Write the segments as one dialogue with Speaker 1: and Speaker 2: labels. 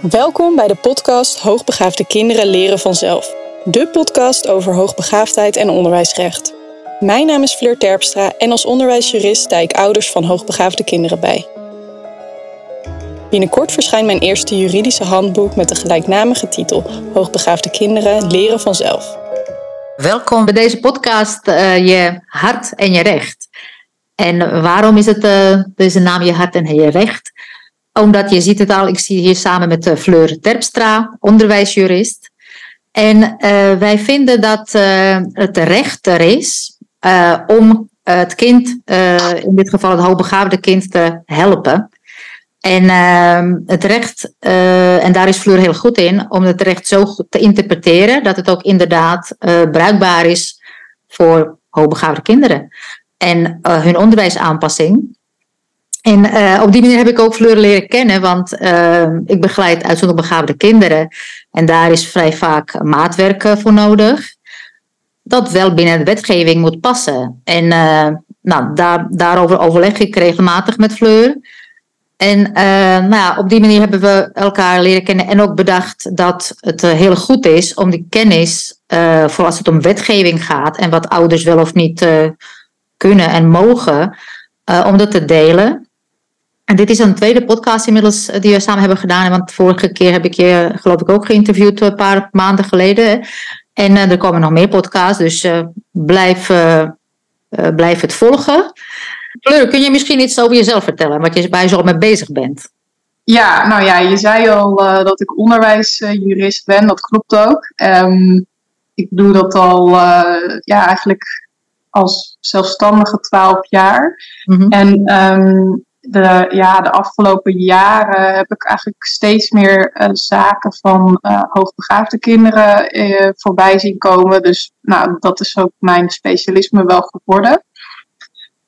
Speaker 1: Welkom bij de podcast Hoogbegaafde kinderen leren vanzelf. De podcast over hoogbegaafdheid en onderwijsrecht. Mijn naam is Fleur Terpstra en als onderwijsjurist sta ik ouders van hoogbegaafde kinderen bij. Binnenkort verschijnt mijn eerste juridische handboek met de gelijknamige titel Hoogbegaafde kinderen leren vanzelf.
Speaker 2: Welkom bij deze podcast uh, Je hart en je recht. En waarom is het uh, deze naam Je hart en je recht? Omdat je ziet het al, ik zie hier samen met uh, Fleur Terpstra, onderwijsjurist. En uh, wij vinden dat uh, het recht is om het kind, in dit geval het hoogbegaafde kind, te helpen. En ehm, het recht, en daar is Fleur heel goed in, om het recht zo te interpreteren dat het ook inderdaad bruikbaar is voor hoogbegaafde kinderen. En hun onderwijsaanpassing en uh, op die manier heb ik ook Fleur leren kennen, want uh, ik begeleid uitzonderlijk begaafde kinderen. En daar is vrij vaak maatwerk voor nodig. Dat wel binnen de wetgeving moet passen. En uh, nou, daar, daarover overleg ik regelmatig met Fleur. En nou ja, op die manier hebben we elkaar leren kennen en ook bedacht dat het heel goed is om die kennis, voor als het om wetgeving gaat en wat ouders wel of niet kunnen en mogen, om dat te delen. En dit is een tweede podcast inmiddels eh, die we samen hebben gedaan. Want vorige keer heb ik je geloof ik ook geïnterviewd een paar maanden geleden. En uh, er komen nog meer podcasts, dus uh, blijf, uh, blijf het volgen. Fleur, kun je misschien iets over jezelf vertellen, wat je bij zo mee bezig bent?
Speaker 3: Ja, nou ja, je zei al dat ik onderwijsjurist ben, dat klopt ook. Um, ik doe dat al ja, eigenlijk als zelfstandige twaalf jaar. Mm -hmm. En um, de, ja, de afgelopen jaren heb ik eigenlijk steeds meer uh, zaken van uh, hoogbegaafde kinderen uh, voorbij zien komen. Dus nou, dat is ook mijn specialisme wel geworden.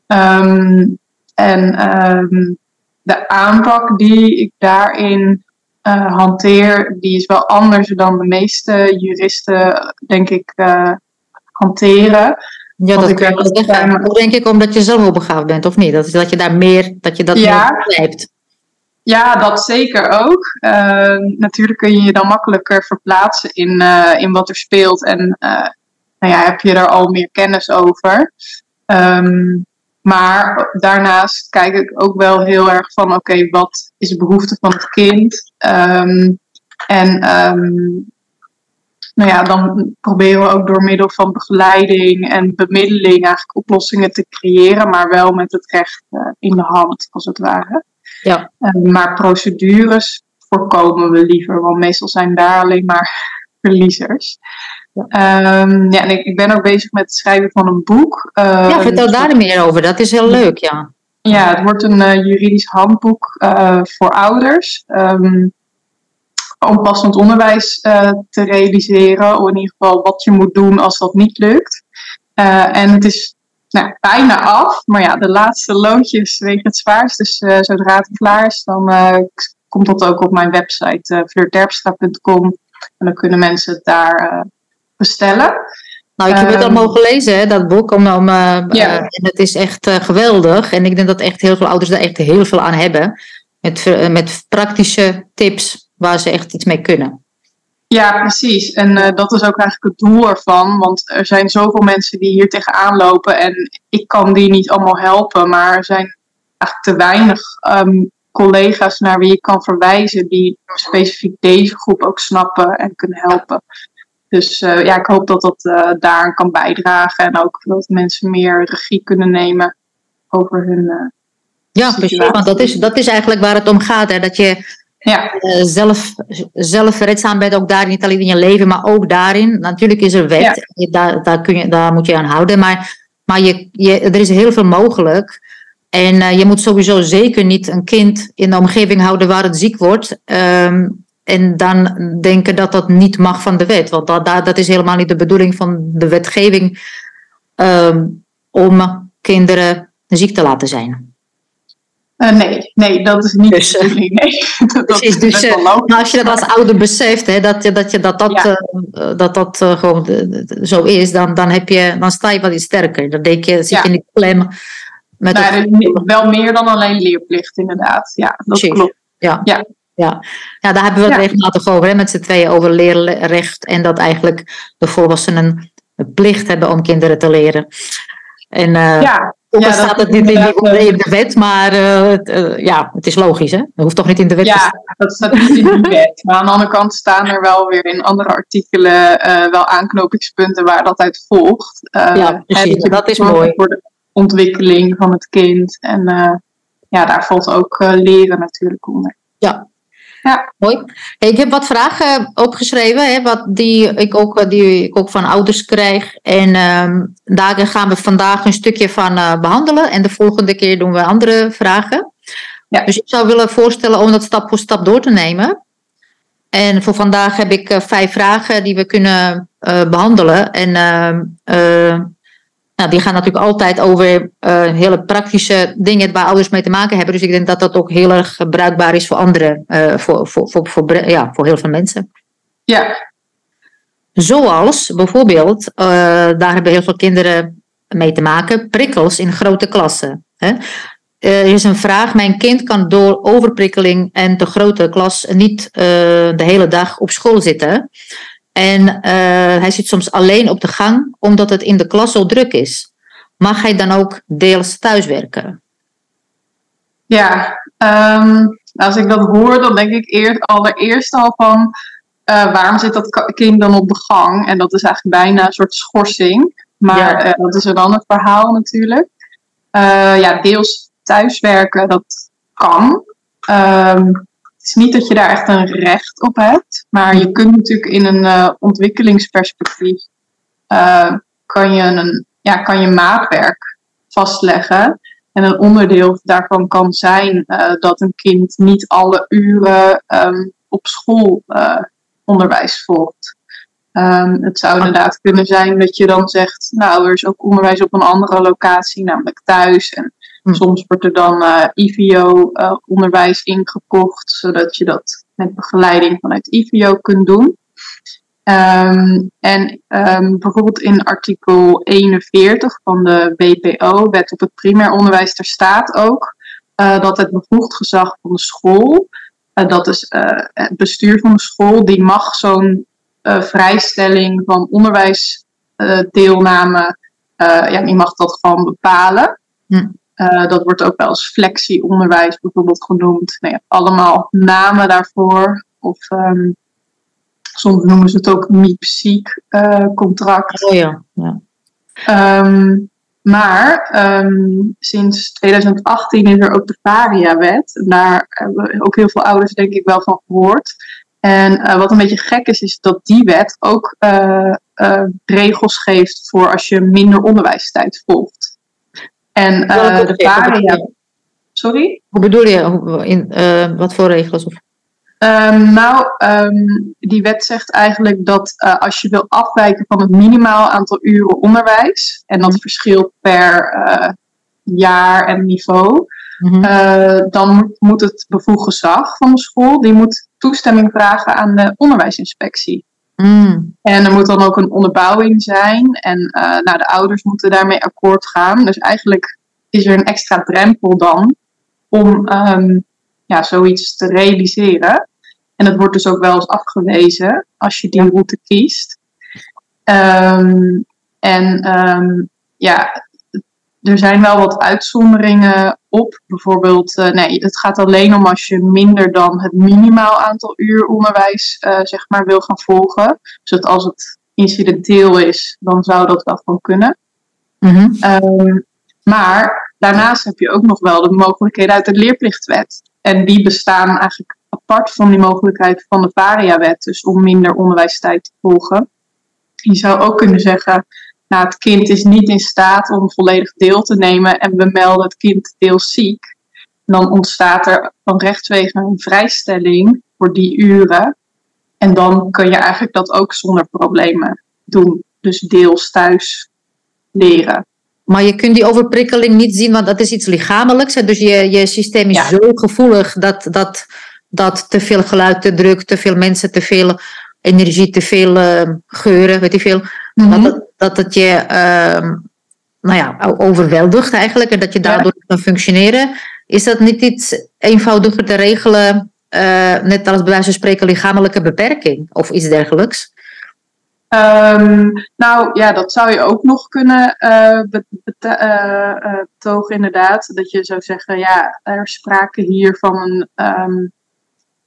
Speaker 3: Um, en um, de aanpak die ik daarin hanteer, die is wel anders dan de meeste juristen, denk ik, hanteren.
Speaker 2: Ja, dat kun je wel zeggen. Maar denk ik omdat je wel begaafd bent, of niet? Dat, dat je daar meer, dat je dat ja. meer begrijpt.
Speaker 3: Ja, dat zeker ook. Uh, natuurlijk kun je je dan makkelijker verplaatsen in, uh, in wat er speelt. En uh, nou ja, heb je er al meer kennis over. Um, maar daarnaast kijk ik ook wel heel erg van, oké, okay, wat is de behoefte van het kind? Um, en um, nou ja, dan proberen we ook door middel van begeleiding en bemiddeling eigenlijk oplossingen te creëren, maar wel met het recht uh, in de hand, als het ware. Ja. Uh, maar procedures voorkomen we liever, want meestal zijn daar alleen maar verliezers. Ja. Um, ja, en ik, ik, ben ook bezig met het schrijven van een boek.
Speaker 2: Uh, ja, vertel dus daar meer over. Dat is heel leuk, ja.
Speaker 3: Ja, het wordt een juridisch handboek voor ouders. Um, om passend onderwijs uh, te realiseren. Of in ieder geval wat je moet doen als dat niet lukt. Uh, en het is nou, bijna af. Maar ja, de laatste loodjes wegen het zwaarst. Dus uh, zodra het klaar is, dan komt dat ook op mijn website uh. En dan kunnen mensen het daar bestellen.
Speaker 2: Nou, ik heb het al ehm, mogen lezen, hè, dat boek. Om, om, ja. en het is echt geweldig. En ik denk dat echt heel veel ouders er echt heel veel aan hebben. Met, met praktische tips waar ze echt iets mee kunnen.
Speaker 3: Ja, precies. En uh, dat is ook eigenlijk het doel ervan. Want er zijn zoveel mensen die hier tegenaan lopen. En ik kan die niet allemaal helpen. Maar er zijn eigenlijk te weinig um, collega's naar wie je kan verwijzen. Die specifiek deze groep ook snappen en kunnen helpen. Dus uh, ja, ik hoop dat dat uh, daar kan bijdragen. En ook dat mensen meer regie kunnen nemen over hun.
Speaker 2: ja, precies. Want dat is, dat is eigenlijk waar het om gaat. Hè? Dat je ja. Uh, zelf, zelfredzaam bent, ook daar niet alleen in je leven, maar ook daarin. Natuurlijk is er wet, ja. daar, daar, kun je, daar moet je aan houden, maar, maar je, je, er is heel veel mogelijk. En uh, je moet sowieso zeker niet een kind in de omgeving houden waar het ziek wordt. Um, en dan denken dat dat niet mag van de wet. Want dat, dat, dat is helemaal niet de bedoeling van de wetgeving um, om kinderen ziek te laten zijn.
Speaker 3: Uh, nee, nee, dat is niet dus, de bedoeling. Nee. dat
Speaker 2: precies, dus uh, als je dat als ouder beseft, hè, dat, je, dat, je, dat, dat, ja. uh, dat, dat gewoon zo is, dan, dan, heb je, dan sta je wat iets sterker. Dan denk je, zit je ja. in die klem.
Speaker 3: Met het... Wel meer dan alleen leerplicht, inderdaad. Ja, dat
Speaker 2: precies.
Speaker 3: klopt.
Speaker 2: Ja. ja. Ja. ja, daar hebben we het regelmatig over, hè, met z'n tweeën over leerrecht. En dat eigenlijk de volwassenen de plicht hebben om kinderen te leren. En eh
Speaker 3: Ja,
Speaker 2: ook al
Speaker 3: ja, dat
Speaker 2: staat het niet in, die-
Speaker 3: eh,
Speaker 2: in de wet, maar eh, het, eh, ja, het is logisch, hè? Dat hoeft toch niet in de wet te staan.
Speaker 3: ja, dat staat niet in de wet. Maar aan de andere kant staan er wel weer in andere artikelen wel aanknopingspunten waar dat uit volgt.
Speaker 2: Ja, precies. Dat is mooi.
Speaker 3: Voor de ontwikkeling van het kind. En ja, daar valt ook leren natuurlijk onder.
Speaker 2: Mooi. Hey, ik heb wat vragen opgeschreven, hè, wat die, ik ook, eh, die ik ook van ouders krijg. En ehm, daar gaan we vandaag een stukje van eh, behandelen. En de volgende keer doen we andere vragen.
Speaker 3: Ja.
Speaker 2: Dus ik zou willen voorstellen om dat stap voor stap door te nemen. En voor vandaag heb ik eh, vijf vragen die we kunnen eh, behandelen. En ehm, eh, nou, die gaan natuurlijk altijd over eh, hele praktische dingen waar ouders mee te maken hebben. Dus ik denk dat dat ook heel erg bruikbaar is voor anderen, eh, voor, voor, voor, voor, ja, voor heel veel mensen.
Speaker 3: Ja,
Speaker 2: Zoals bijvoorbeeld, eh, daar hebben heel veel kinderen mee te maken, prikkels in grote klassen. Hè. Er is een vraag, mijn kind kan door overprikkeling en de grote klas niet de hele dag op school zitten. En eh, hij zit soms alleen op de gang omdat het in de klas zo druk is. Mag hij dan ook deels thuiswerken?
Speaker 3: ja. Ehm, als ik dat hoor, dan denk ik eerst, allereerst al van eh, waarom zit dat kind dan op de gang? En dat is eigenlijk bijna een soort schorsing. Maar
Speaker 2: Ja.
Speaker 3: eh, dat is een ander verhaal natuurlijk. Ja, deels thuiswerken, dat kan. Ehm, het is niet dat je daar echt een recht op hebt. Maar je kunt natuurlijk in een eh, ontwikkelingsperspectief... eh, kan, je een, ja, kan je maatwerk vastleggen. En een onderdeel daarvan kan zijn eh, dat een kind niet alle uren ehm, op school onderwijs volgt. Ehm, het zou inderdaad kunnen zijn dat je dan zegt, nou, er is ook onderwijs op een andere locatie, namelijk thuis. En
Speaker 2: Hm.
Speaker 3: soms wordt er dan eh, IVO-onderwijs ingekocht, zodat je dat met begeleiding vanuit IVO kunt doen. Ehm, en ehm, bijvoorbeeld in artikel 41 van de WPO, Wet op het Primair Onderwijs, daar staat ook eh, dat het bevoegd gezag van de school, eh, dat is eh, het bestuur van de school, die mag zo'n eh, vrijstelling van onderwijsdeelname, eh ja, die mag dat gewoon bepalen.
Speaker 2: Hm.
Speaker 3: Eh, dat wordt ook wel eens flexieonderwijs bijvoorbeeld genoemd. Nou ja, allemaal namen daarvoor. Of ehm, soms noemen ze het ook MIPSIEK-contract.
Speaker 2: Oh ja. ja.
Speaker 3: Ehm, maar ehm, sinds 2018 is er ook de Varia-wet. Daar hebben ook heel veel ouders denk ik wel van gehoord. En eh, wat een beetje gek is, is dat die wet ook regels geeft voor als je minder onderwijstijd volgt. En
Speaker 2: Welke
Speaker 3: de? Varia... Sorry?
Speaker 2: Hoe bedoel je? In, eh, wat voor regels? Of?
Speaker 3: Ehm, nou, ehm, die wet zegt eigenlijk dat eh, als je wil afwijken van het minimaal aantal uren onderwijs, en dat verschilt per jaar en niveau,
Speaker 2: Mhm.
Speaker 3: dan moet, moet het bevoegd gezag van de school, die moet toestemming vragen aan de onderwijsinspectie.
Speaker 2: Mm.
Speaker 3: En er moet dan ook een onderbouwing zijn en eh, nou, de ouders moeten daarmee akkoord gaan. Dus eigenlijk is er een extra drempel dan om ehm, ja, zoiets te realiseren. En dat wordt dus ook wel eens afgewezen als je die route kiest. Ehm, en ehm, ja, er zijn wel wat uitzonderingen op. Bijvoorbeeld, eh, nee, het gaat alleen om als je minder dan het minimaal aantal uur onderwijs eh, zeg maar, wil gaan volgen. Dus dat als het incidenteel is, dan zou dat wel gewoon kunnen.
Speaker 2: Mhm.
Speaker 3: Ehm, maar daarnaast heb je ook nog wel de mogelijkheden uit de leerplichtwet. En die bestaan eigenlijk apart van die mogelijkheid van de Varia-wet, dus om minder onderwijstijd te volgen. Je zou ook kunnen zeggen, nou, het kind is niet in staat om volledig deel te nemen en we melden het kind deels ziek. Dan ontstaat er van rechtswege een vrijstelling voor die uren. En dan kun je eigenlijk dat ook zonder problemen doen. Dus deels thuis leren.
Speaker 2: Maar je kunt die overprikkeling niet zien, want dat is iets lichamelijks. Dus je, je systeem is
Speaker 3: Ja.
Speaker 2: zo gevoelig dat, dat, dat te veel geluid, te druk, te veel mensen, te veel energie, te veel eh, geuren, weet je veel. Het, dat het je ehm, nou ja, overweldigt eigenlijk en dat je daardoor kan functioneren. Is dat niet iets eenvoudiger te regelen net als bij wijze van spreken, lichamelijke beperking of iets dergelijks?
Speaker 3: Ehm, nou ja, dat zou je ook nog kunnen betogen, inderdaad. Dat je zou zeggen, ja, er is sprake hier van een ehm,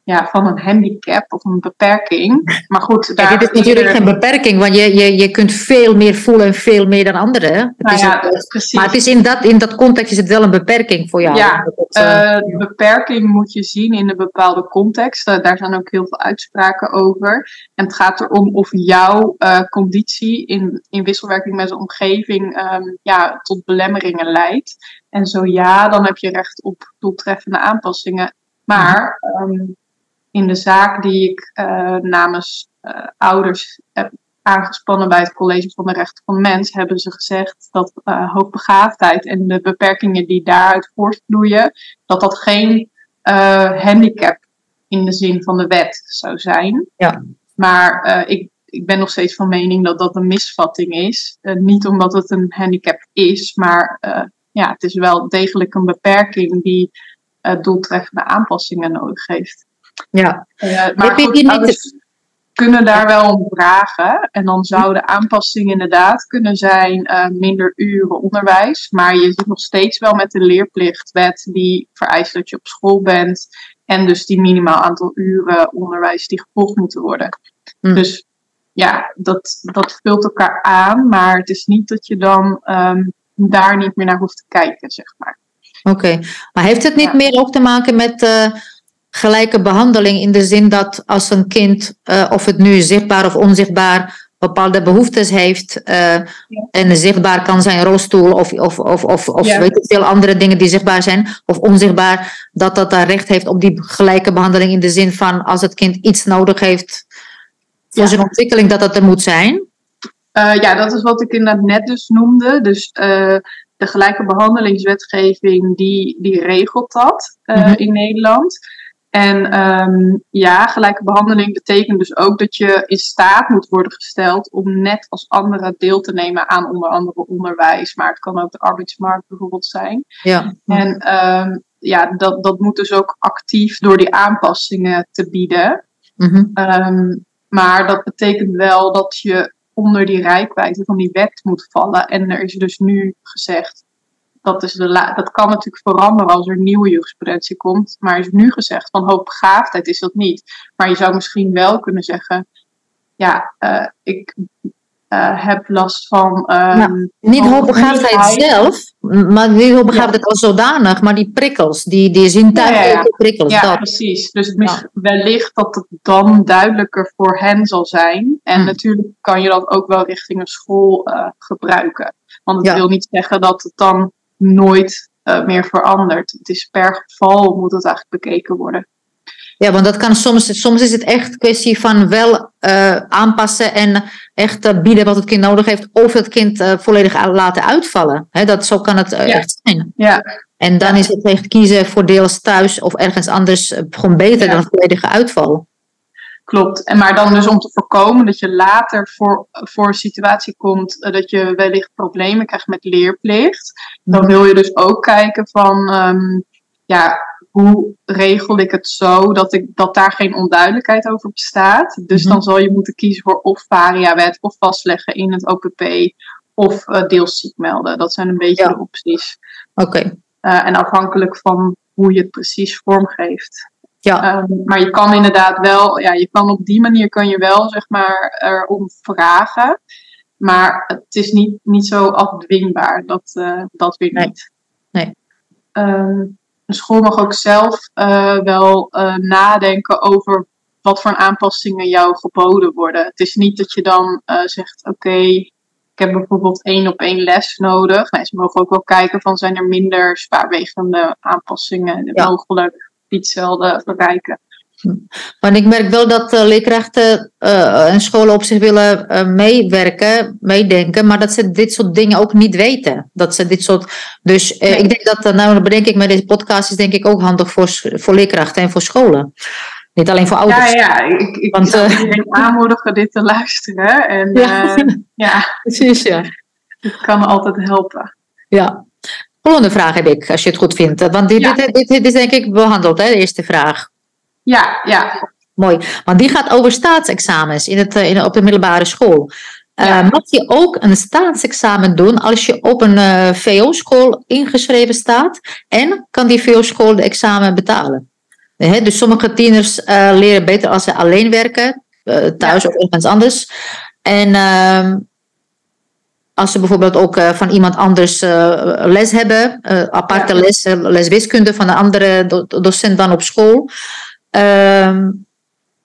Speaker 3: ja, van een handicap of een beperking. Maar goed,
Speaker 2: daar dit is natuurlijk geen beperking, want je, je, je kunt veel meer voelen en veel meer dan anderen.
Speaker 3: Nou ja, precies.
Speaker 2: Maar het is in, dat, in dat context is het wel een beperking voor jou.
Speaker 3: Ja, uh, beperking moet je zien in een bepaalde context. Uh, daar zijn ook heel veel uitspraken over. En het gaat erom of jouw uh, conditie in, in wisselwerking met de omgeving um, ja, tot belemmeringen leidt. En zo ja, dan heb je recht op doeltreffende aanpassingen. Maar um, in de zaak die ik uh, namens uh, ouders heb aangespannen bij het College van de Rechten van Mens, hebben ze gezegd dat uh, hoogbegaafdheid en de beperkingen die daaruit voortvloeien, dat dat geen handicap in de zin van de wet zou zijn.
Speaker 2: Ja.
Speaker 3: Maar ik, ik ben nog steeds van mening dat dat een misvatting is. niet omdat het een handicap is, maar ja, het is wel degelijk een beperking die doeltreffende aanpassingen nodig heeft.
Speaker 2: Ja.
Speaker 3: Uh, maar goed, kunnen daar wel om vragen. En dan zouden aanpassingen inderdaad kunnen zijn uh, minder uren onderwijs. Maar je zit nog steeds wel met de leerplichtwet die vereist dat je op school bent. En dus die minimaal aantal uren onderwijs die gevolgd moeten worden.
Speaker 2: Hm.
Speaker 3: Dus ja, dat, dat vult elkaar aan. Maar het is niet dat je dan um, daar niet meer naar hoeft te kijken, zeg maar.
Speaker 2: Oké, maar heeft het niet
Speaker 3: Ja.
Speaker 2: meer ook te maken met eh, gelijke behandeling in de zin dat als een kind, eh, of het nu zichtbaar of onzichtbaar, bepaalde behoeftes heeft eh, en zichtbaar kan zijn rolstoel of, of, of, of, of
Speaker 3: Ja.
Speaker 2: weet ik veel andere dingen die zichtbaar zijn of onzichtbaar, dat dat daar recht heeft op die gelijke behandeling in de zin van als het kind iets nodig heeft voor
Speaker 3: Ja.
Speaker 2: zijn ontwikkeling, dat dat er moet zijn.
Speaker 3: Uh, ja, dat is wat ik inderdaad net dus noemde. Dus uh, de gelijke behandelingswetgeving, die, die regelt dat uh,
Speaker 2: Mhm.
Speaker 3: in Nederland. En um, ja, gelijke behandeling betekent dus ook dat je in staat moet worden gesteld om net als anderen deel te nemen aan onder andere onderwijs. Maar het kan ook de arbeidsmarkt bijvoorbeeld zijn.
Speaker 2: Ja.
Speaker 3: En um, ja, dat, dat moet dus ook actief door die aanpassingen te bieden.
Speaker 2: Mhm.
Speaker 3: Um, maar dat betekent wel dat je onder die rijkwijde van die wet moet vallen. En er is dus nu gezegd, dat, is de la- dat kan natuurlijk veranderen als er nieuwe jurisprudentie komt. Maar is nu gezegd van hoogbegaafdheid is dat niet. Maar je zou misschien wel kunnen zeggen, ja, uh, ik uh, heb last van... Um,
Speaker 2: Ja, Niet hoogbegaafdheid zelf, maar niet hoogbegaafdheid als zodanig, maar die prikkels, die, die zintuigelijke
Speaker 3: Ja, ja, ja.
Speaker 2: prikkels.
Speaker 3: Ja,
Speaker 2: dat.
Speaker 3: precies. Dus het wellicht dat het dan duidelijker voor hen zal zijn. En
Speaker 2: Hmm.
Speaker 3: natuurlijk kan je dat ook wel richting een school eh, gebruiken. Want het
Speaker 2: Ja.
Speaker 3: wil niet zeggen dat het dan nooit eh, meer verandert. Het is per geval moet het eigenlijk bekeken worden.
Speaker 2: Ja, want dat kan soms, soms is het echt kwestie van wel eh, aanpassen en echt eh, bieden wat het kind nodig heeft, of het kind volledig laten uitvallen. Dat, zo kan het
Speaker 3: Ja.
Speaker 2: echt zijn.
Speaker 3: Ja,
Speaker 2: En dan is het echt kiezen voor deels thuis of ergens anders gewoon beter
Speaker 3: Ja.
Speaker 2: dan volledige uitval.
Speaker 3: Klopt. En maar dan dus om te voorkomen dat je later voor, voor een situatie komt eh, dat je wellicht problemen krijgt met leerplicht. Dan wil je dus ook kijken van, ehm, ja, hoe regel ik het zo dat, ik, dat daar geen onduidelijkheid over bestaat. Dus
Speaker 2: Mhm.
Speaker 3: dan zal je moeten kiezen voor of variawet of vastleggen in het OPP of eh deels ziek melden. Dat zijn een beetje
Speaker 2: Ja.
Speaker 3: de opties.
Speaker 2: Oké,
Speaker 3: Eh, en afhankelijk van hoe je het precies vormgeeft.
Speaker 2: Ja.
Speaker 3: Ehm, maar je kan inderdaad wel, ja, je kan op die manier kan je wel, zeg maar, erom vragen. Maar het is niet, niet zo afdwingbaar, dat, eh, dat weer
Speaker 2: Nee.
Speaker 3: niet.
Speaker 2: Nee.
Speaker 3: Ehm, een school mag ook zelf eh, wel eh, nadenken over wat voor aanpassingen jou geboden worden. Het is niet dat je dan zegt, oké, ik heb bijvoorbeeld één op één les nodig. Nee, ze mogen ook wel kijken van, zijn er minder zwaarwegende aanpassingen
Speaker 2: Ja.
Speaker 3: mogelijk die hetzelfde bereiken.
Speaker 2: Want ik merk wel dat uh, leerkrachten uh, en scholen op zich willen uh, meewerken, meedenken, maar dat ze dit soort dingen ook niet weten. Dat ze dit soort. Dus ik denk dat, nou, bedenk ik met deze podcast, is denk ik ook handig voor, voor leerkrachten en voor scholen. Niet alleen voor
Speaker 3: Ja,
Speaker 2: ouders.
Speaker 3: ja, ik, ik
Speaker 2: Want,
Speaker 3: zou
Speaker 2: eh,
Speaker 3: iedereen aanmoedigen dit te luisteren. En
Speaker 2: Ja.
Speaker 3: ja, ja
Speaker 2: Precies, ja.
Speaker 3: het kan altijd helpen.
Speaker 2: ja. Volgende vraag heb ik, als je het goed vindt. Want dit,
Speaker 3: Ja.
Speaker 2: dit, dit, dit is denk ik behandeld, hè, de eerste vraag.
Speaker 3: Ja, ja.
Speaker 2: Mooi. Want die gaat over staatsexamens in het, in, op de middelbare school.
Speaker 3: Ja.
Speaker 2: mag je ook een staatsexamen doen als je op een uh, VO-school ingeschreven staat en kan die VO-school de examen betalen? He, dus sommige tieners uh, leren beter als ze alleen werken, thuis ja. of ergens anders. En uh, als ze bijvoorbeeld ook van iemand anders les hebben, aparte ja. les, les wiskunde van een andere do docent dan op school. Ehm,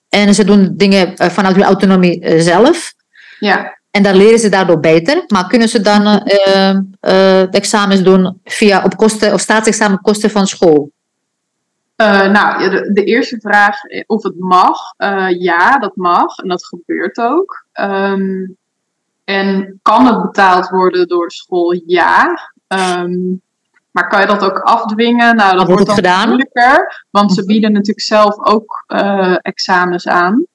Speaker 2: en ze doen dingen vanuit hun autonomie zelf.
Speaker 3: Ja.
Speaker 2: En dan leren ze daardoor beter. Maar kunnen ze dan uh, uh, examens doen via op kosten of staatsexamen op kosten van school?
Speaker 3: Uh, nou, de, de, eerste vraag of het mag. ja, dat mag. En dat gebeurt ook. Um, en kan het betaald worden door school? Ja. Um, maar kan je dat ook afdwingen? Nou, dat wordt dan moeilijker. Want ze bieden natuurlijk zelf ook examens aan.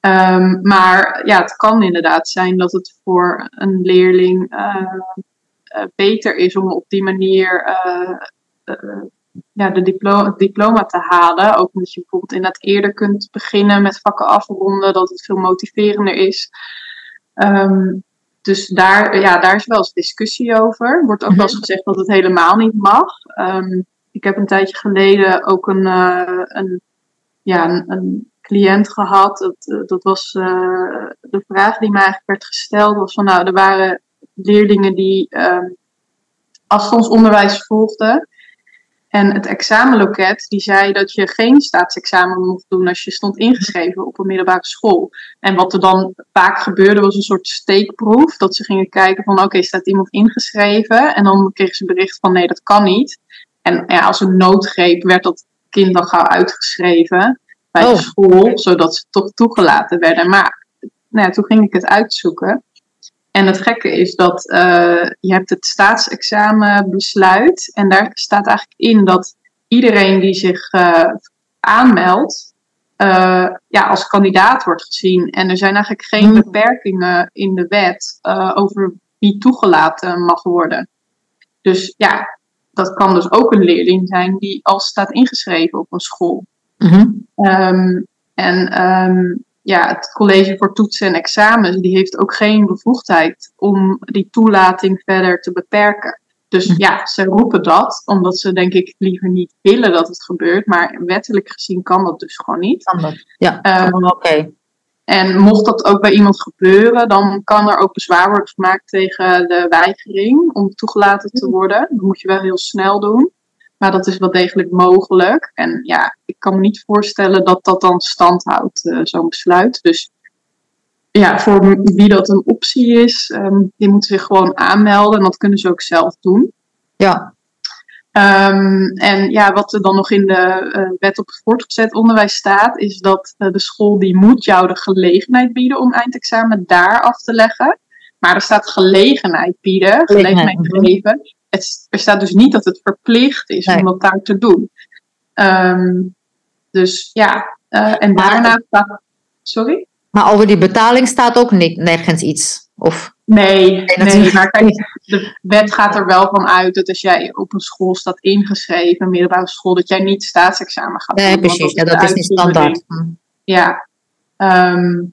Speaker 3: Um, maar ja, het kan inderdaad zijn dat het voor een leerling uh, uh, beter is om op die manier ja, de diploma, het diploma te halen. Ook omdat je bijvoorbeeld inderdaad eerder kunt beginnen met vakken afronden, dat het veel motiverender is. Um, dus daar, ja, daar is wel eens discussie over. Er wordt ook wel eens gezegd dat het helemaal niet mag. Um, ik heb een tijdje geleden ook een, een, ja, een, een cliënt gehad. Dat, dat was uh, de vraag die mij eigenlijk werd gesteld. Was van nou, er waren leerlingen die uh, afstandsonderwijs volgden. En het examenloket die zei dat je geen staatsexamen mocht doen als je stond ingeschreven op een middelbare school. En wat er dan vaak gebeurde was een soort steekproef. Dat ze gingen kijken van oké, okay, staat iemand ingeschreven? En dan kregen ze bericht van nee, dat kan niet. En ja, als een noodgreep werd dat kind dan gauw uitgeschreven bij oh. de school, zodat ze toch toegelaten werden. Maar nou ja, toen ging ik het uitzoeken. En het gekke is dat uh, je hebt het staatsexamenbesluit. En daar staat eigenlijk in dat iedereen die zich uh, aanmeldt, uh, ja, als kandidaat wordt gezien. En er zijn eigenlijk geen
Speaker 2: Hmm.
Speaker 3: beperkingen in de wet over wie toegelaten mag worden. Dus ja, dat kan dus ook een leerling zijn die al staat ingeschreven op een school.
Speaker 2: Mm -hmm.
Speaker 3: Um, en um, ja, het college voor toetsen en examens, die heeft ook geen bevoegdheid om die toelating verder te beperken. Dus
Speaker 2: Mhm.
Speaker 3: ja, ze roepen dat, omdat ze denk ik liever niet willen dat het gebeurt. Maar wettelijk gezien kan dat dus gewoon niet.
Speaker 2: Kan dat? Ja,
Speaker 3: Ehm,
Speaker 2: oké. Okay.
Speaker 3: En mocht dat ook bij iemand gebeuren, dan kan er ook bezwaar worden gemaakt tegen de weigering om toegelaten te worden. Dat moet je wel heel snel doen. Maar dat is wel degelijk mogelijk. En ja, ik kan me niet voorstellen dat dat dan stand houdt, uh, zo'n besluit. Dus ja, voor wie dat een optie is, um, die moeten zich gewoon aanmelden. En dat kunnen ze ook zelf doen.
Speaker 2: Ja.
Speaker 3: Um, en ja, wat er dan nog in de uh, wet op het voortgezet onderwijs staat, is dat uh, de school die moet jou de gelegenheid bieden om eindexamen daar af te leggen. Maar er staat gelegenheid bieden, gelegenheid geven. Het, er staat dus niet dat het verplicht is nee. om dat daar te doen. Um, dus ja, uh, en
Speaker 2: maar,
Speaker 3: daarna staat. Sorry?
Speaker 2: Maar over die betaling staat ook niet, nergens iets. Of?
Speaker 3: Nee, nee, nee maar kijk, de wet gaat er wel van uit dat als jij op een school staat ingeschreven, een middelbare school, dat jij niet staatsexamen gaat doen.
Speaker 2: Nee, precies, ja, dat is niet standaard. Hm.
Speaker 3: Ja, um,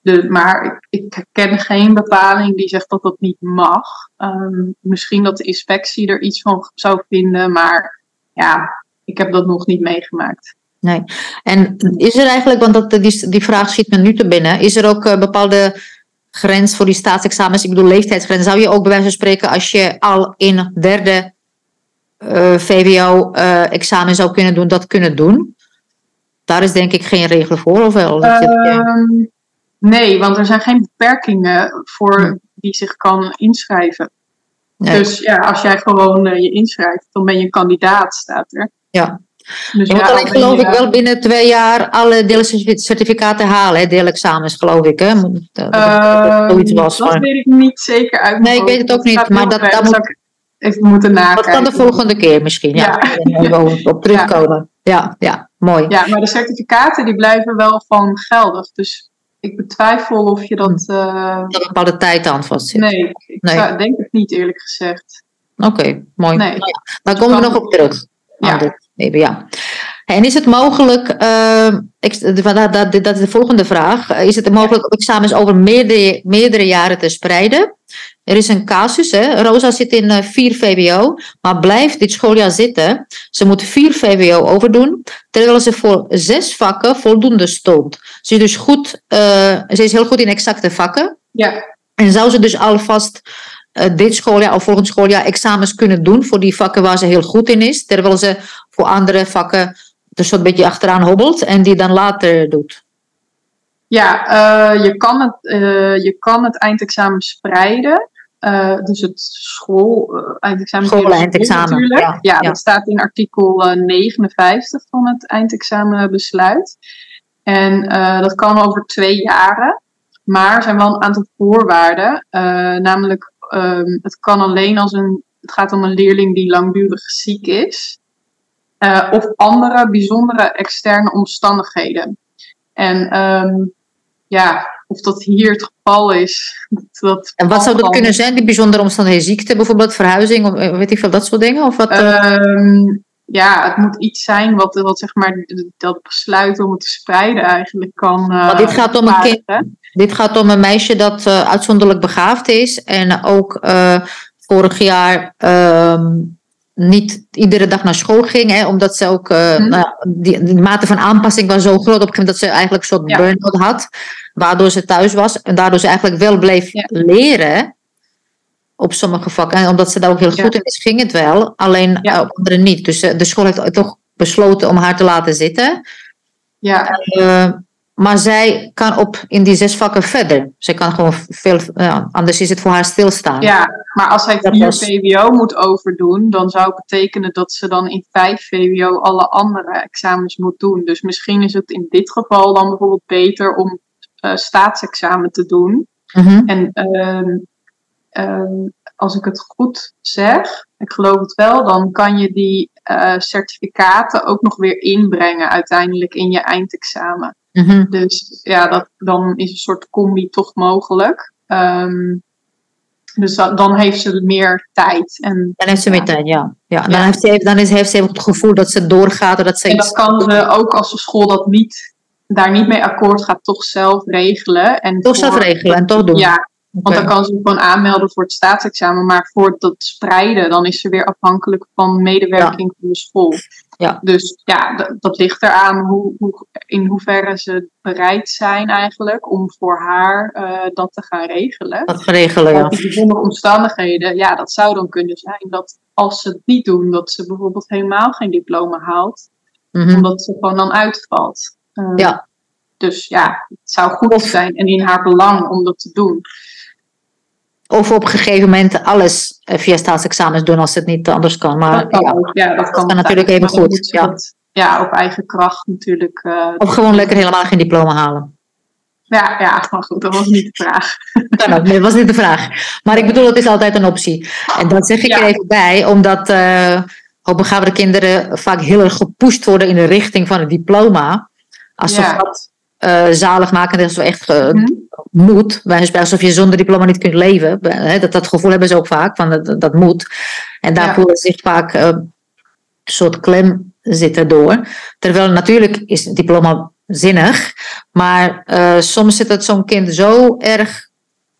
Speaker 3: de, maar ik, ik ken geen bepaling die zegt dat dat niet mag. Um, misschien dat de inspectie er iets van zou vinden, maar ja, ik heb dat nog niet meegemaakt.
Speaker 2: Nee. En is er eigenlijk, want dat, die, die vraag schiet me nu te binnen, is er ook een bepaalde grens voor die staatsexamens? Ik bedoel, leeftijdsgrens. Zou je ook bij wijze van spreken, als je al in derde uh, VWO-examen uh, zou kunnen doen, dat kunnen doen? Daar is denk ik geen regel voor, of wel?
Speaker 3: Um, Nee, want er zijn geen beperkingen voor wie zich kan inschrijven. Nee. Dus ja, als jij gewoon uh, je inschrijft, dan ben je kandidaat, staat er.
Speaker 2: Ja.
Speaker 3: Dus
Speaker 2: je moet alleen geloof je, ik wel binnen twee jaar alle deelcertificaten halen, hè? deelexamens geloof ik. Hè?
Speaker 3: Dat, dat, was, dat maar... weet ik niet zeker uit.
Speaker 2: Nee, ik weet het ook niet, maar dat, dat moet...
Speaker 3: Even moeten nakijken.
Speaker 2: Dat kan de volgende keer misschien, ja. ja. op terugkomen. Ja. ja, ja, mooi.
Speaker 3: Ja, maar de certificaten die blijven wel gewoon geldig. Dus ik betwijfel of je dat. Uh...
Speaker 2: Dat een bepaalde tijd aan vast zit.
Speaker 3: Nee, ik nee. Zou, denk het niet eerlijk gezegd.
Speaker 2: Oké, okay, mooi.
Speaker 3: Nee.
Speaker 2: Nou daar komen we nog op terug.
Speaker 3: Ja.
Speaker 2: Dit, even, ja. En is het mogelijk, uh, ik, dat, dat, dat, is de volgende vraag, is het mogelijk om examens over meerdere, meerdere jaren te spreiden? Er is een casus, hè? Rosa zit in 4 VWO, maar blijft dit schooljaar zitten. Ze moet 4 VWO overdoen, terwijl ze voor zes vakken voldoende stond. Ze is dus goed, uh, ze is heel goed in exacte vakken.
Speaker 3: Ja.
Speaker 2: En zou ze dus alvast uh, dit schooljaar of volgend schooljaar examens kunnen doen voor die vakken waar ze heel goed in is, terwijl ze voor andere vakken dus een beetje achteraan hobbelt en die dan later doet?
Speaker 3: Ja, uh, je, kan het, uh, je kan het eindexamen spreiden. Uh, dus het school, eindexamen.
Speaker 2: School, eindexamen.
Speaker 3: Natuurlijk. Ja, ja, dat staat in artikel 59 van het eindexamenbesluit. En dat kan over twee jaren. Maar er zijn wel een aantal voorwaarden. namelijk, um, het kan alleen als een. Het gaat om een leerling die langdurig ziek is. Uh, of andere bijzondere externe omstandigheden. En um, ja, of dat hier het geval is. Dat
Speaker 2: en wat zou dat kunnen zijn, die bijzondere omstandigheden? Ziekte bijvoorbeeld, verhuizing, of weet ik veel, dat soort dingen? Of wat,
Speaker 3: um, ja, het moet iets zijn wat, wat zeg maar, dat besluit om het te spreiden eigenlijk kan. Uh,
Speaker 2: dit gaat om een kind. Dit gaat om een meisje dat uh, uitzonderlijk begaafd is en ook vorig jaar. Um, niet iedere dag naar school ging, hè, omdat ze ook, uh, hmm. nou, die, die, mate van aanpassing was zo groot op een gegeven moment dat ze eigenlijk een soort ja. burn-out had, waardoor ze thuis was en daardoor ze eigenlijk wel bleef ja. leren op sommige vakken. En omdat ze daar ook heel goed in is, ging het wel, alleen uh, op andere niet. Dus uh, de school heeft toch besloten om haar te laten zitten.
Speaker 3: Ja.
Speaker 2: Maar zij kan op in die zes vakken verder. Zij kan gewoon veel, uh, anders is het voor haar stilstaan.
Speaker 3: Ja, maar als zij vier was... VWO moet overdoen, dan zou het betekenen dat ze dan in vijf VWO alle andere examens moet doen. Dus misschien is het in dit geval dan bijvoorbeeld beter om uh, staatsexamen te doen.
Speaker 2: Mm -hmm.
Speaker 3: En uh, als ik het goed zeg, ik geloof het wel, dan kan je die uh, certificaten ook nog weer inbrengen uiteindelijk in je eindexamen.
Speaker 2: Mm -hmm.
Speaker 3: Dus ja, dat, dan is een soort combi toch mogelijk. Um, dus dat, dan heeft ze meer tijd. En,
Speaker 2: dan heeft ze meer tijd, ja. ja. Dan, Heeft ze, dan is, heeft ze het gevoel dat ze doorgaat. Dat ze
Speaker 3: en dat kan ze ook als de school dat niet, daar niet mee akkoord gaat, toch zelf regelen. En
Speaker 2: toch
Speaker 3: voor,
Speaker 2: zelf regelen en toch doen.
Speaker 3: Ja, want dan kan ze gewoon aanmelden voor het staatsexamen. Maar voor dat spreiden, dan is ze weer afhankelijk van medewerking van de school.
Speaker 2: Ja.
Speaker 3: Dus ja, dat, dat ligt eraan hoe, hoe, in hoeverre ze bereid zijn eigenlijk om voor haar uh, dat te gaan regelen.
Speaker 2: Dat regelen, ja.
Speaker 3: Bijzondere omstandigheden, ja, dat zou dan kunnen zijn dat als ze het niet doen, dat ze bijvoorbeeld helemaal geen diploma haalt.
Speaker 2: Mm -hmm.
Speaker 3: Omdat ze gewoon dan uitvalt.
Speaker 2: Uh, ja.
Speaker 3: Dus ja, het zou goed zijn en in haar belang om dat te doen.
Speaker 2: Of op een gegeven moment alles via staatsexamens doen als het niet anders kan. Maar
Speaker 3: dat kan, ja, ook, ja, dat kan,
Speaker 2: dat natuurlijk even goed. Ja.
Speaker 3: Dat, ja, op eigen kracht natuurlijk. Uh,
Speaker 2: of gewoon lekker helemaal geen diploma halen.
Speaker 3: Ja, ja, maar goed, dat was niet de vraag.
Speaker 2: Ook, nee, dat was niet de vraag. Maar ik bedoel, het is altijd een optie. En dat zeg ik ja. er even bij, omdat uh, hoogbegaafde kinderen vaak heel erg gepusht worden in de richting van het diploma. Alsof
Speaker 3: ja.
Speaker 2: dat uh, zalig maken is echt uh, mm-hmm. Moet. Alsof je zonder diploma niet kunt leven. Hè, dat, dat gevoel hebben ze ook vaak, van dat, dat moet. En daar ja. voelen ze zich vaak uh, een soort klem zitten door. Terwijl natuurlijk is het diploma zinnig. Maar soms zit het zo'n kind zo erg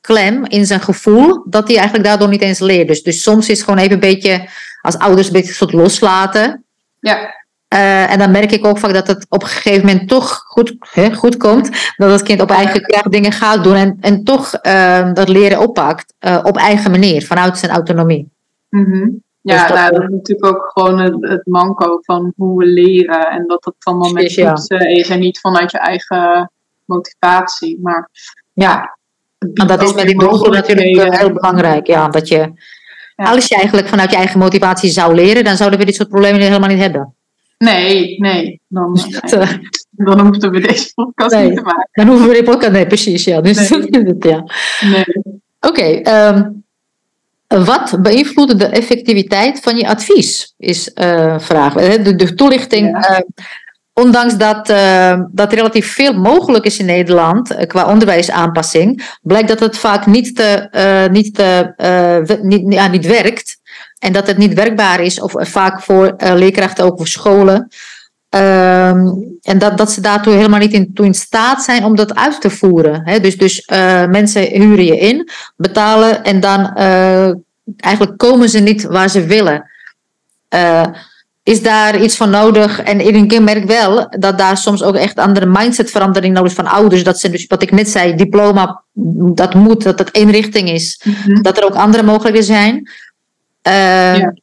Speaker 2: klem in zijn gevoel, dat hij eigenlijk daardoor niet eens leert. Dus, dus soms is het gewoon even een beetje, als ouders een beetje soort loslaten.
Speaker 3: Ja.
Speaker 2: Uh, en dan merk ik ook vaak dat het op een gegeven moment toch goed, hè, goed komt. Dat het kind op eigen kracht dingen gaat doen en, en toch uh, dat leren oppakt uh, op eigen manier, vanuit zijn autonomie.
Speaker 3: Mm-hmm. Ja, dus dat, nou, dat is natuurlijk ook gewoon het, het, manco van hoe we leren. En dat dat allemaal met toetsen is en niet vanuit je eigen motivatie. Maar
Speaker 2: ja, en dat is met die doelgroep natuurlijk heel belangrijk. Ja, dat je, ja. als je eigenlijk vanuit je eigen motivatie zou leren, dan zouden we dit soort problemen helemaal niet hebben.
Speaker 3: Nee, nee. Dan, dat, uh, dan hoeven we deze podcast
Speaker 2: nee,
Speaker 3: niet te maken.
Speaker 2: Dan hoeven we die podcast, nee, precies, ja. Dus
Speaker 3: nee.
Speaker 2: ja.
Speaker 3: Nee.
Speaker 2: Oké, okay, um, wat beïnvloedt de effectiviteit van je advies? Is uh, vraag. De, de toelichting. Ja. Uh, ondanks dat, uh, dat relatief veel mogelijk is in Nederland uh, qua onderwijsaanpassing, blijkt dat het vaak niet, te, uh, niet, te, niet, ja, niet werkt. En dat het niet werkbaar is, of vaak voor leerkrachten, ook voor scholen. Ehm, en dat, dat ze daartoe helemaal niet in, toe in staat zijn om dat uit te voeren. Hè? Dus, dus uh, mensen huren je in, betalen en dan uh, eigenlijk komen ze niet waar ze willen. Is daar iets van nodig? En ik merk wel dat daar soms ook echt andere mindsetverandering nodig is van ouders. Dat ze dus, wat ik net zei, diploma, dat moet, dat het één richting is. Mm -hmm. Dat er ook andere mogelijkheden zijn. Ja.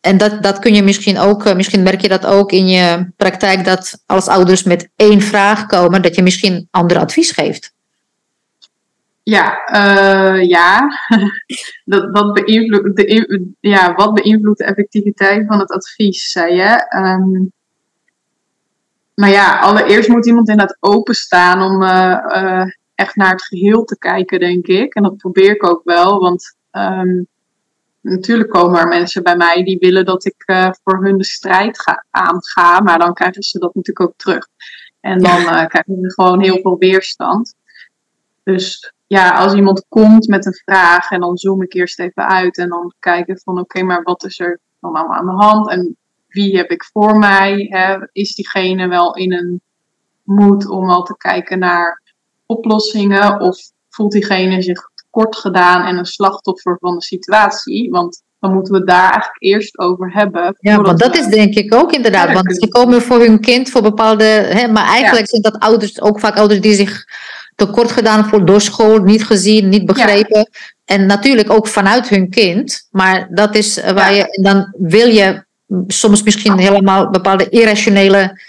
Speaker 2: En dat, dat kun je misschien ook, misschien merk je dat ook in je praktijk, dat als ouders met één vraag komen, dat je misschien ander advies geeft.
Speaker 3: Ja, uh, ja. dat, dat beïnvloedt de, ja, wat beïnvloedt de effectiviteit van het advies, zei je. Um, maar ja, allereerst moet iemand inderdaad openstaan om uh, uh, echt naar het geheel te kijken, denk ik. En dat probeer ik ook wel, want um, natuurlijk komen er mensen bij mij die willen dat ik uh, voor hun de strijd ga, aanga, maar dan krijgen ze dat natuurlijk ook terug. En dan uh, krijgen ze gewoon heel veel weerstand. Dus ja, als iemand komt met een vraag en dan zoom ik eerst even uit en dan kijken van oké, okay, maar wat is er dan allemaal aan de hand en wie heb ik voor mij? Hè? Is diegene wel in een moed om al te kijken naar oplossingen of voelt diegene zich kort gedaan en een slachtoffer van de situatie. Want dan moeten we het daar eigenlijk eerst over hebben.
Speaker 2: Ja, want dat is denk ik ook inderdaad. Want ze komen voor hun kind voor bepaalde. Hè, maar eigenlijk ja. zijn dat ouders ook vaak ouders die zich tekort gedaan voelen door school, niet gezien, niet begrepen. Ja. En natuurlijk ook vanuit hun kind. Maar dat is waar ja. je. Dan wil je soms misschien helemaal bepaalde irrationele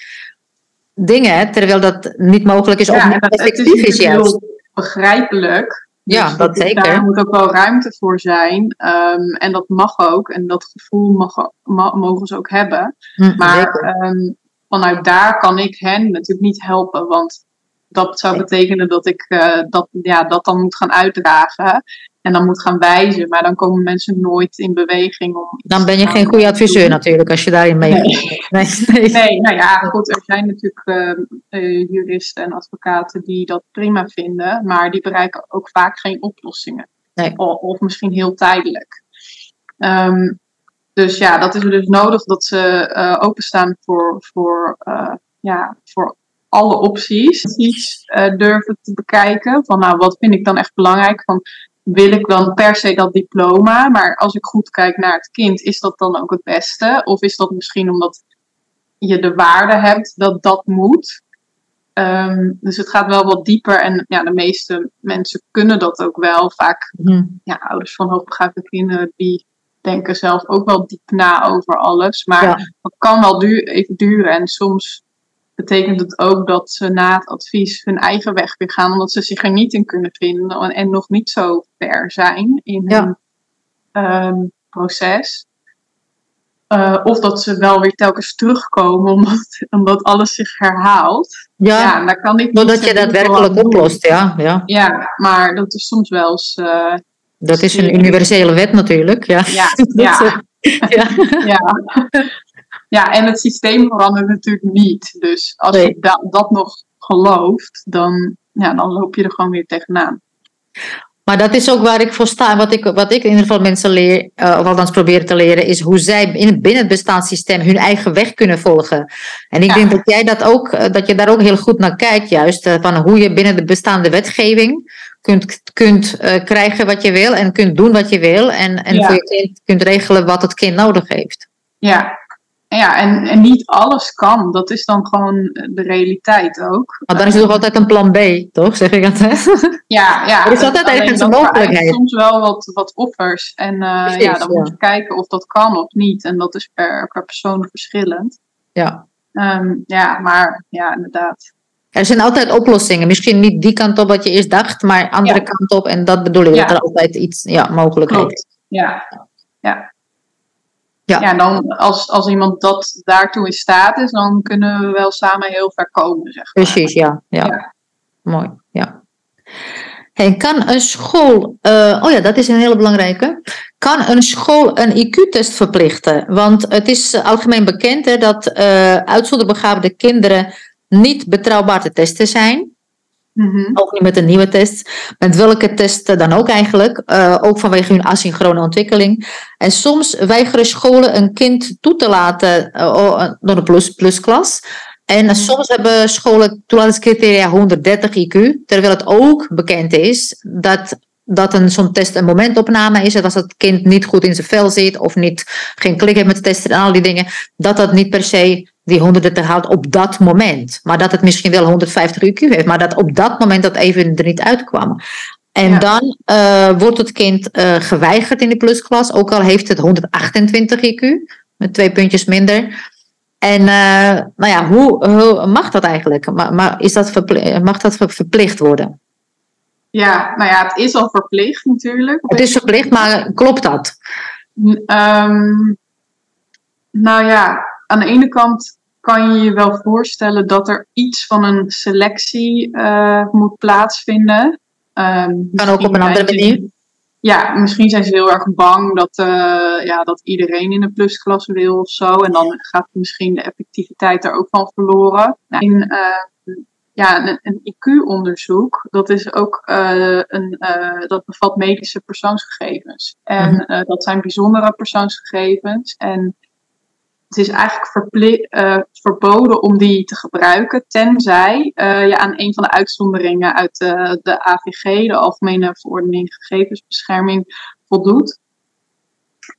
Speaker 2: dingen, terwijl dat niet mogelijk is of niet effectief is, is juist.
Speaker 3: Begrijpelijk.
Speaker 2: Ja,
Speaker 3: dus
Speaker 2: dat zeker.
Speaker 3: Daar moet ook wel ruimte voor zijn. Um, en dat mag ook. En dat gevoel mag, mag, mogen ze ook hebben.
Speaker 2: Hm,
Speaker 3: maar um, vanuit daar kan ik hen natuurlijk niet helpen. Want dat zou betekenen dat ik uh, dat, ja, dat dan moet gaan uitdragen. En dan moet gaan wijzen. Maar dan komen mensen nooit in beweging. Om
Speaker 2: dan ben je geen goede adviseur natuurlijk als je daarin mee
Speaker 3: nee. nee. Nee, nee, nou ja, goed. Er zijn natuurlijk uh, uh, juristen en advocaten die dat prima vinden. Maar die bereiken ook vaak geen oplossingen.
Speaker 2: Nee.
Speaker 3: Of, of misschien heel tijdelijk. Um, dus ja, dat is dus nodig dat ze uh, openstaan voor, voor, ja, voor alle opties. Opties durven te bekijken. Van nou, wat vind ik dan echt belangrijk? Van wil ik dan per se dat diploma. Maar als ik goed kijk naar het kind, is dat dan ook het beste? Of is dat misschien omdat je de waarde hebt dat dat moet? Um, dus het gaat wel wat dieper en ja, de meeste mensen kunnen dat ook wel. Vaak,
Speaker 2: mm.
Speaker 3: ja, ouders van hoogbegaafde kinderen, die denken zelf ook wel diep na over alles. Maar
Speaker 2: ja.
Speaker 3: het kan wel duur, even duren en soms betekent het ook dat ze na het advies hun eigen weg weer gaan, omdat ze zich er niet in kunnen vinden en, nog niet zo ver zijn in
Speaker 2: ja.
Speaker 3: hun um, proces. Uh, of dat ze wel weer telkens terugkomen omdat, omdat alles zich herhaalt.
Speaker 2: Ja,
Speaker 3: ja daar kan ik
Speaker 2: doordat je dat werkelijk oplost, ja, ja.
Speaker 3: Ja, maar dat is soms wel eens... Uh,
Speaker 2: dat is een universele wet natuurlijk, ja.
Speaker 3: Ja, ja.
Speaker 2: ja.
Speaker 3: ja. Ja, en het systeem verandert natuurlijk niet. Dus als
Speaker 2: Nee.
Speaker 3: je da- dat nog gelooft, dan, ja, dan loop je er gewoon weer tegenaan.
Speaker 2: Maar dat is ook waar ik voor sta. En wat ik, wat ik in ieder geval mensen leer, uh, of althans probeer te leren, is hoe zij in, binnen het bestaanssysteem hun eigen weg kunnen volgen. En ik
Speaker 3: Ja.
Speaker 2: denk dat jij dat ook, uh, dat je daar ook heel goed naar kijkt, juist. uh, van hoe je binnen de bestaande wetgeving kunt, kunt uh, krijgen wat je wil en kunt doen wat je wil. En, en
Speaker 3: Ja.
Speaker 2: voor je kind kunt regelen wat het kind nodig heeft.
Speaker 3: Ja, ja en, en niet alles kan. Dat is dan gewoon de realiteit ook.
Speaker 2: Maar dan is er toch altijd een plan B, toch? Zeg ik dat?
Speaker 3: Ja, ja.
Speaker 2: Er is altijd ergens een mogelijkheid.
Speaker 3: soms wel wat, wat offers. En uh,
Speaker 2: Precies,
Speaker 3: ja, dan
Speaker 2: ja.
Speaker 3: moet je kijken of dat kan of niet. En dat is per, per persoon verschillend.
Speaker 2: ja.
Speaker 3: Um, ja, maar ja, inderdaad.
Speaker 2: Er zijn altijd oplossingen. Misschien niet die kant op wat je eerst dacht, maar andere
Speaker 3: Ja.
Speaker 2: kant op. En dat bedoel ik,
Speaker 3: Ja.
Speaker 2: dat er altijd iets ja, mogelijkheid is.
Speaker 3: Klopt. Ja. Ja. Dan als, als iemand dat daartoe in staat is, dan kunnen we wel samen heel ver komen, zeg maar.
Speaker 2: Precies, ja. ja.
Speaker 3: Ja.
Speaker 2: Mooi, ja. Kan een school, uh, oh ja, dat is een hele belangrijke. Kan een school een IQ-test verplichten? Want het is algemeen bekend hè, dat uh, uitzonderbegaafde kinderen niet betrouwbaar te testen zijn. Mhm. Ook niet met een nieuwe test. Met welke test dan ook eigenlijk. Uh, ook vanwege hun asynchrone ontwikkeling. En soms weigeren scholen een kind toe te laten uh, door de plus, plusklas. En mhm. soms hebben scholen toelatingscriteria 130 IQ. Terwijl het ook bekend is dat dat een zo'n test een momentopname is. Dat als het kind niet goed in zijn vel zit of niet, geen klik heeft met de test en al die dingen, dat dat niet per se die 130 haalt op dat moment. Maar dat het misschien wel 150 IQ heeft, maar dat op dat moment dat even er niet uitkwam. En dan uh, wordt het kind uh, geweigerd in de plusklas, ook al heeft het 128 IQ, met twee puntjes minder. En uh, nou ja, hoe, hoe, mag dat eigenlijk? Maar, maar is dat mag dat verplicht worden?
Speaker 3: Ja, nou ja, het is al verplicht natuurlijk.
Speaker 2: Het is verplicht, maar klopt dat?
Speaker 3: Um, nou ja, aan de ene kant kan je je wel voorstellen dat er iets van een selectie uh, moet plaatsvinden.
Speaker 2: Um, kan ook op een andere manier.
Speaker 3: Ja, misschien zijn ze heel erg bang dat, uh, ja, dat iedereen in een plusklasse wil of zo. En dan gaat misschien de effectiviteit er ook van verloren. Nou, in, uh, ja, een, een IQ-onderzoek, dat is ook uh, een, dat bevat medische persoonsgegevens. En mhm. dat zijn bijzondere persoonsgegevens. En het is eigenlijk uh, verboden om die te gebruiken, tenzij uh, je aan een van de uitzonderingen uit de, de AVG, de Algemene Verordening Gegevensbescherming, voldoet.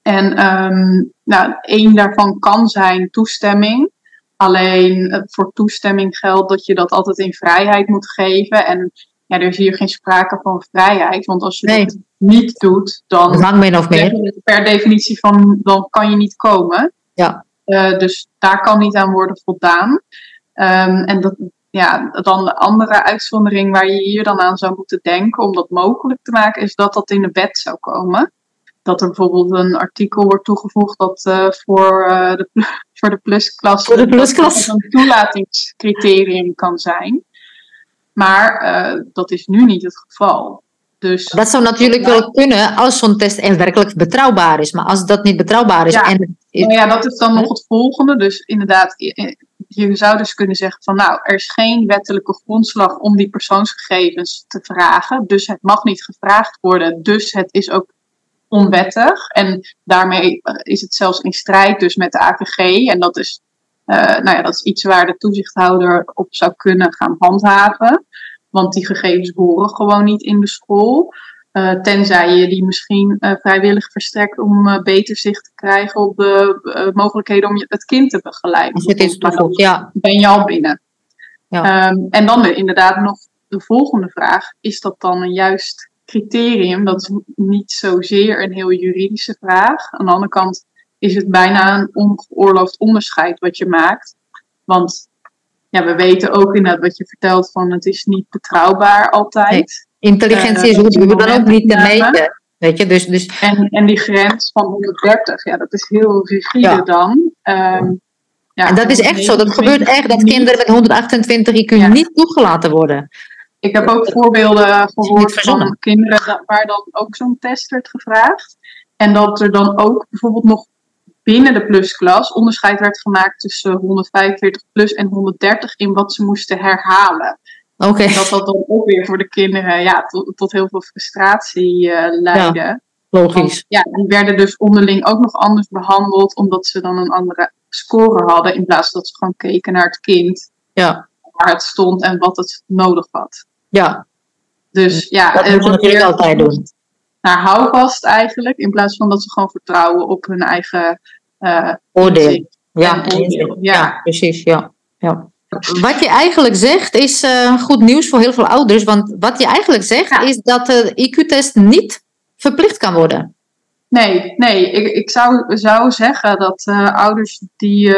Speaker 3: En um, nou, één daarvan kan zijn toestemming. Alleen voor toestemming geldt dat je dat altijd in vrijheid moet geven. En ja, er is hier geen sprake van vrijheid. Want als je nee. dat niet doet, dan.
Speaker 2: Lang min of meer.
Speaker 3: Per definitie van dan kan je niet komen.
Speaker 2: Ja.
Speaker 3: Uh, dus daar kan niet aan worden voldaan. Um, en dat, ja, dan de andere uitzondering waar je hier dan aan zou moeten denken om dat mogelijk te maken, is dat dat in de wet zou komen. Dat er bijvoorbeeld een artikel wordt toegevoegd dat uh, voor, uh, de, voor de plusklasse
Speaker 2: voor de plusklasse
Speaker 3: een toelatingscriterium kan zijn. Maar dat is nu niet het geval. Dus,
Speaker 2: dat zou natuurlijk wel kunnen als zo'n test echt werkelijk betrouwbaar is. Maar als dat niet betrouwbaar is.
Speaker 3: Ja,
Speaker 2: en
Speaker 3: nou ja dat is dan nog het volgende. Dus inderdaad, je zou dus kunnen zeggen van nou, er is geen wettelijke grondslag om die persoonsgegevens te vragen. Dus het mag niet gevraagd worden. Dus het is ook onwettig. En daarmee eh, is het zelfs in strijd dus met de AVG. En dat is, uh, nou ja, dat is iets waar de toezichthouder op zou kunnen gaan handhaven. Want die gegevens horen gewoon niet in de school. Uh, tenzij je die misschien uh, vrijwillig verstrekt om uh, beter zicht te krijgen op de mogelijkheden om je, het kind te begeleiden.
Speaker 2: Het is goed, ja.
Speaker 3: Ben je al binnen. Ja. Um, en dan inderdaad nog de volgende vraag. Is dat dan een juist criterium? Dat is niet zozeer een heel juridische vraag. Aan de andere kant is het bijna een ongeoorloofd onderscheid wat je maakt. Want ja, we weten ook inderdaad wat je vertelt van het is niet betrouwbaar altijd.
Speaker 2: Intelligentie is uh, dan ook niet te meten. Weet je, dus, dus...
Speaker 3: En, en die grens van 130, ja, dat is heel rigide dan. Um,
Speaker 2: ja, en dat is echt zo. Dat gebeurt echt dat kinderen met 128 IQ ja. niet toegelaten worden.
Speaker 3: Ik heb ook voorbeelden gehoord van kinderen waar dan ook zo'n test werd gevraagd. En dat er dan ook bijvoorbeeld nog binnen de plusklas onderscheid werd gemaakt tussen 145 plus en 130 in wat ze moesten herhalen.
Speaker 2: Oké.
Speaker 3: Dat dat dan ook weer voor de kinderen ja, tot, tot heel veel frustratie uh, leidde.
Speaker 2: Ja, logisch.
Speaker 3: ja, die werden dus onderling ook nog anders behandeld, omdat ze dan een andere score hadden, in plaats dat ze gewoon keken naar het kind.
Speaker 2: Ja.
Speaker 3: Waar het stond en wat het nodig had.
Speaker 2: Ja.
Speaker 3: Dus ja,
Speaker 2: dat moeten we natuurlijk altijd doen
Speaker 3: naar houvast eigenlijk. In plaats van dat ze gewoon vertrouwen op hun eigen uh,
Speaker 2: oordeel. Ja, oordeel. Ja. ja. precies. Ja. Ja. Wat je eigenlijk zegt is uh, goed nieuws voor heel veel ouders. Want wat je eigenlijk zegt is dat de IQ-test niet verplicht kan worden.
Speaker 3: Nee, nee. Ik, ik zou, zou zeggen dat uh, ouders die,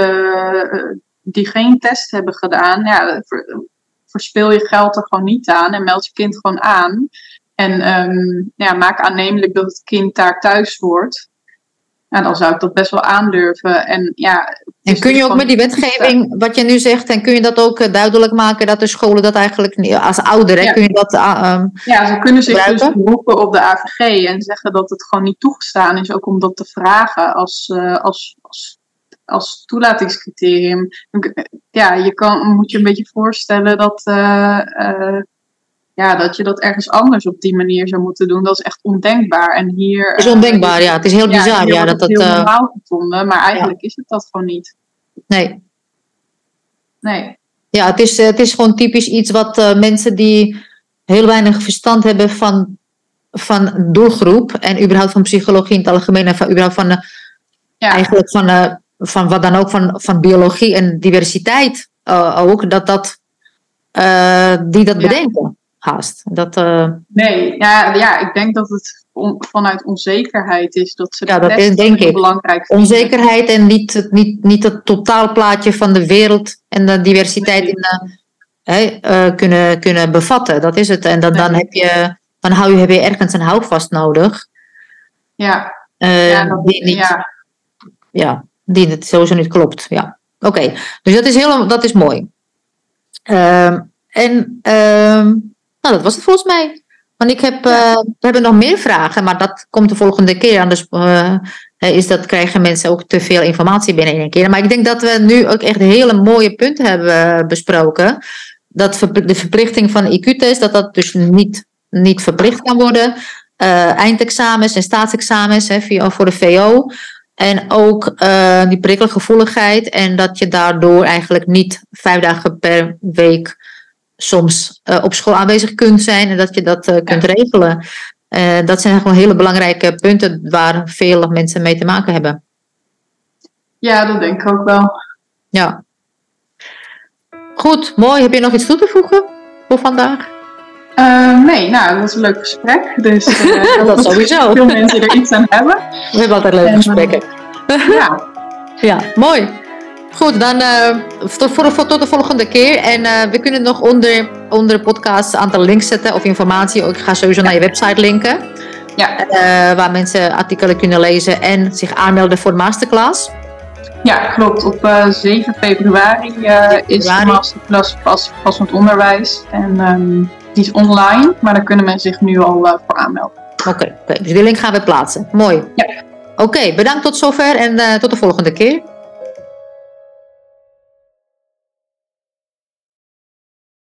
Speaker 3: die geen test hebben gedaan, ja, ver, verspil je geld er gewoon niet aan en meld je kind gewoon aan. En um, ja, maak aannemelijk dat het kind daar thuis hoort. Nou, dan zou ik dat best wel aandurven. En, ja,
Speaker 2: en kun je ook met die wetgeving, wat je nu zegt, en kun je dat ook eh, duidelijk maken dat de scholen dat eigenlijk niet, als ouder, ja. kun je dat. Um,
Speaker 3: ja, ze kunnen zich dus beroepen op de AVG en zeggen dat het gewoon niet toegestaan is, ook om dat te vragen als, uh, als, als, als toelatingscriterium. Ja, je kan, moet je een beetje voorstellen dat. Uh, ja, dat je dat ergens anders op die manier zou moeten doen. Dat is echt ondenkbaar. En hier,
Speaker 2: Het is ondenkbaar, ja. Het is heel bizar. Ja, dat
Speaker 3: het
Speaker 2: dat,
Speaker 3: heel
Speaker 2: eh,
Speaker 3: normaal gevonden, maar eigenlijk is het dat gewoon niet.
Speaker 2: nee.
Speaker 3: Nee.
Speaker 2: Ja, het is, eh, het is gewoon typisch iets wat eh, mensen die heel weinig verstand hebben van, van doelgroep en überhaupt van psychologie in het algemeen en van, überhaupt van, eh,
Speaker 3: Ja.
Speaker 2: eigenlijk van, eh, van wat dan ook van, van biologie en diversiteit eh, ook, dat dat, eh, die dat bedenken haast. Dat, eh,
Speaker 3: Nee, ja, ja, ik denk dat het on- vanuit onzekerheid is dat ze
Speaker 2: Ja, dat is, denk ik.
Speaker 3: belangrijk vinden.
Speaker 2: onzekerheid en niet, het- niet, niet het totaalplaatje van de wereld en de diversiteit
Speaker 3: Nee.
Speaker 2: in eh, kunnen, kunnen bevatten. Dat is het. En dan, dan, heb je, dan hou je, heb je ergens een houvast nodig.
Speaker 3: Ja,
Speaker 2: eh,
Speaker 3: ja, dat,
Speaker 2: die, niet, ja.
Speaker 3: ja,
Speaker 2: die het sowieso niet klopt. Ja. Oké, dus dat is, heel, dat is mooi. Ehm, en ehm, nou, dat was het volgens mij. Want ik heb, eh, we hebben nog meer vragen, maar dat komt de volgende keer. Anders eh, is dat, krijgen mensen ook te veel informatie binnen in één keer. Maar ik denk dat we nu ook echt hele mooie punten hebben besproken. Dat de verplichting van IQ-test, dat dat dus niet, niet verplicht kan worden. Eh, eindexamens en staatsexamens hè, voor de VO. En ook eh, die prikkelgevoeligheid. En dat je daardoor eigenlijk niet vijf dagen per week soms eh, op school aanwezig kunt zijn. En dat je dat eh, kunt regelen. Eh, dat zijn gewoon hele belangrijke punten waar veel mensen mee te maken hebben.
Speaker 3: ja, dat denk ik ook wel.
Speaker 2: Ja. Goed, mooi. Heb je nog iets toe te voegen voor vandaag?
Speaker 3: Nee, nou, dat was een leuk gesprek. Dus
Speaker 2: Dat sowieso.
Speaker 3: veel mensen er iets aan hebben.
Speaker 2: We hebben altijd leuke
Speaker 3: En,
Speaker 2: gesprekken.
Speaker 3: Ja,
Speaker 2: Ja, mooi. Goed, dan eh, tot, voor, voor- tot de volgende keer. En eh, we kunnen nog onder, onder de podcast een aantal links zetten of informatie. Ik ga sowieso naar je website linken.
Speaker 3: ja,
Speaker 2: eh, waar mensen artikelen kunnen lezen en zich aanmelden voor de masterclass.
Speaker 3: ja, klopt. Op eh, 7 februari is de masterclass pas, passend onderwijs. En ehm, die is online, maar daar kunnen mensen zich nu al voor aanmelden.
Speaker 2: Oké, oké, dus die link gaan we plaatsen. Mooi.
Speaker 3: Ja.
Speaker 2: Oké, bedankt tot zover en tot de volgende keer.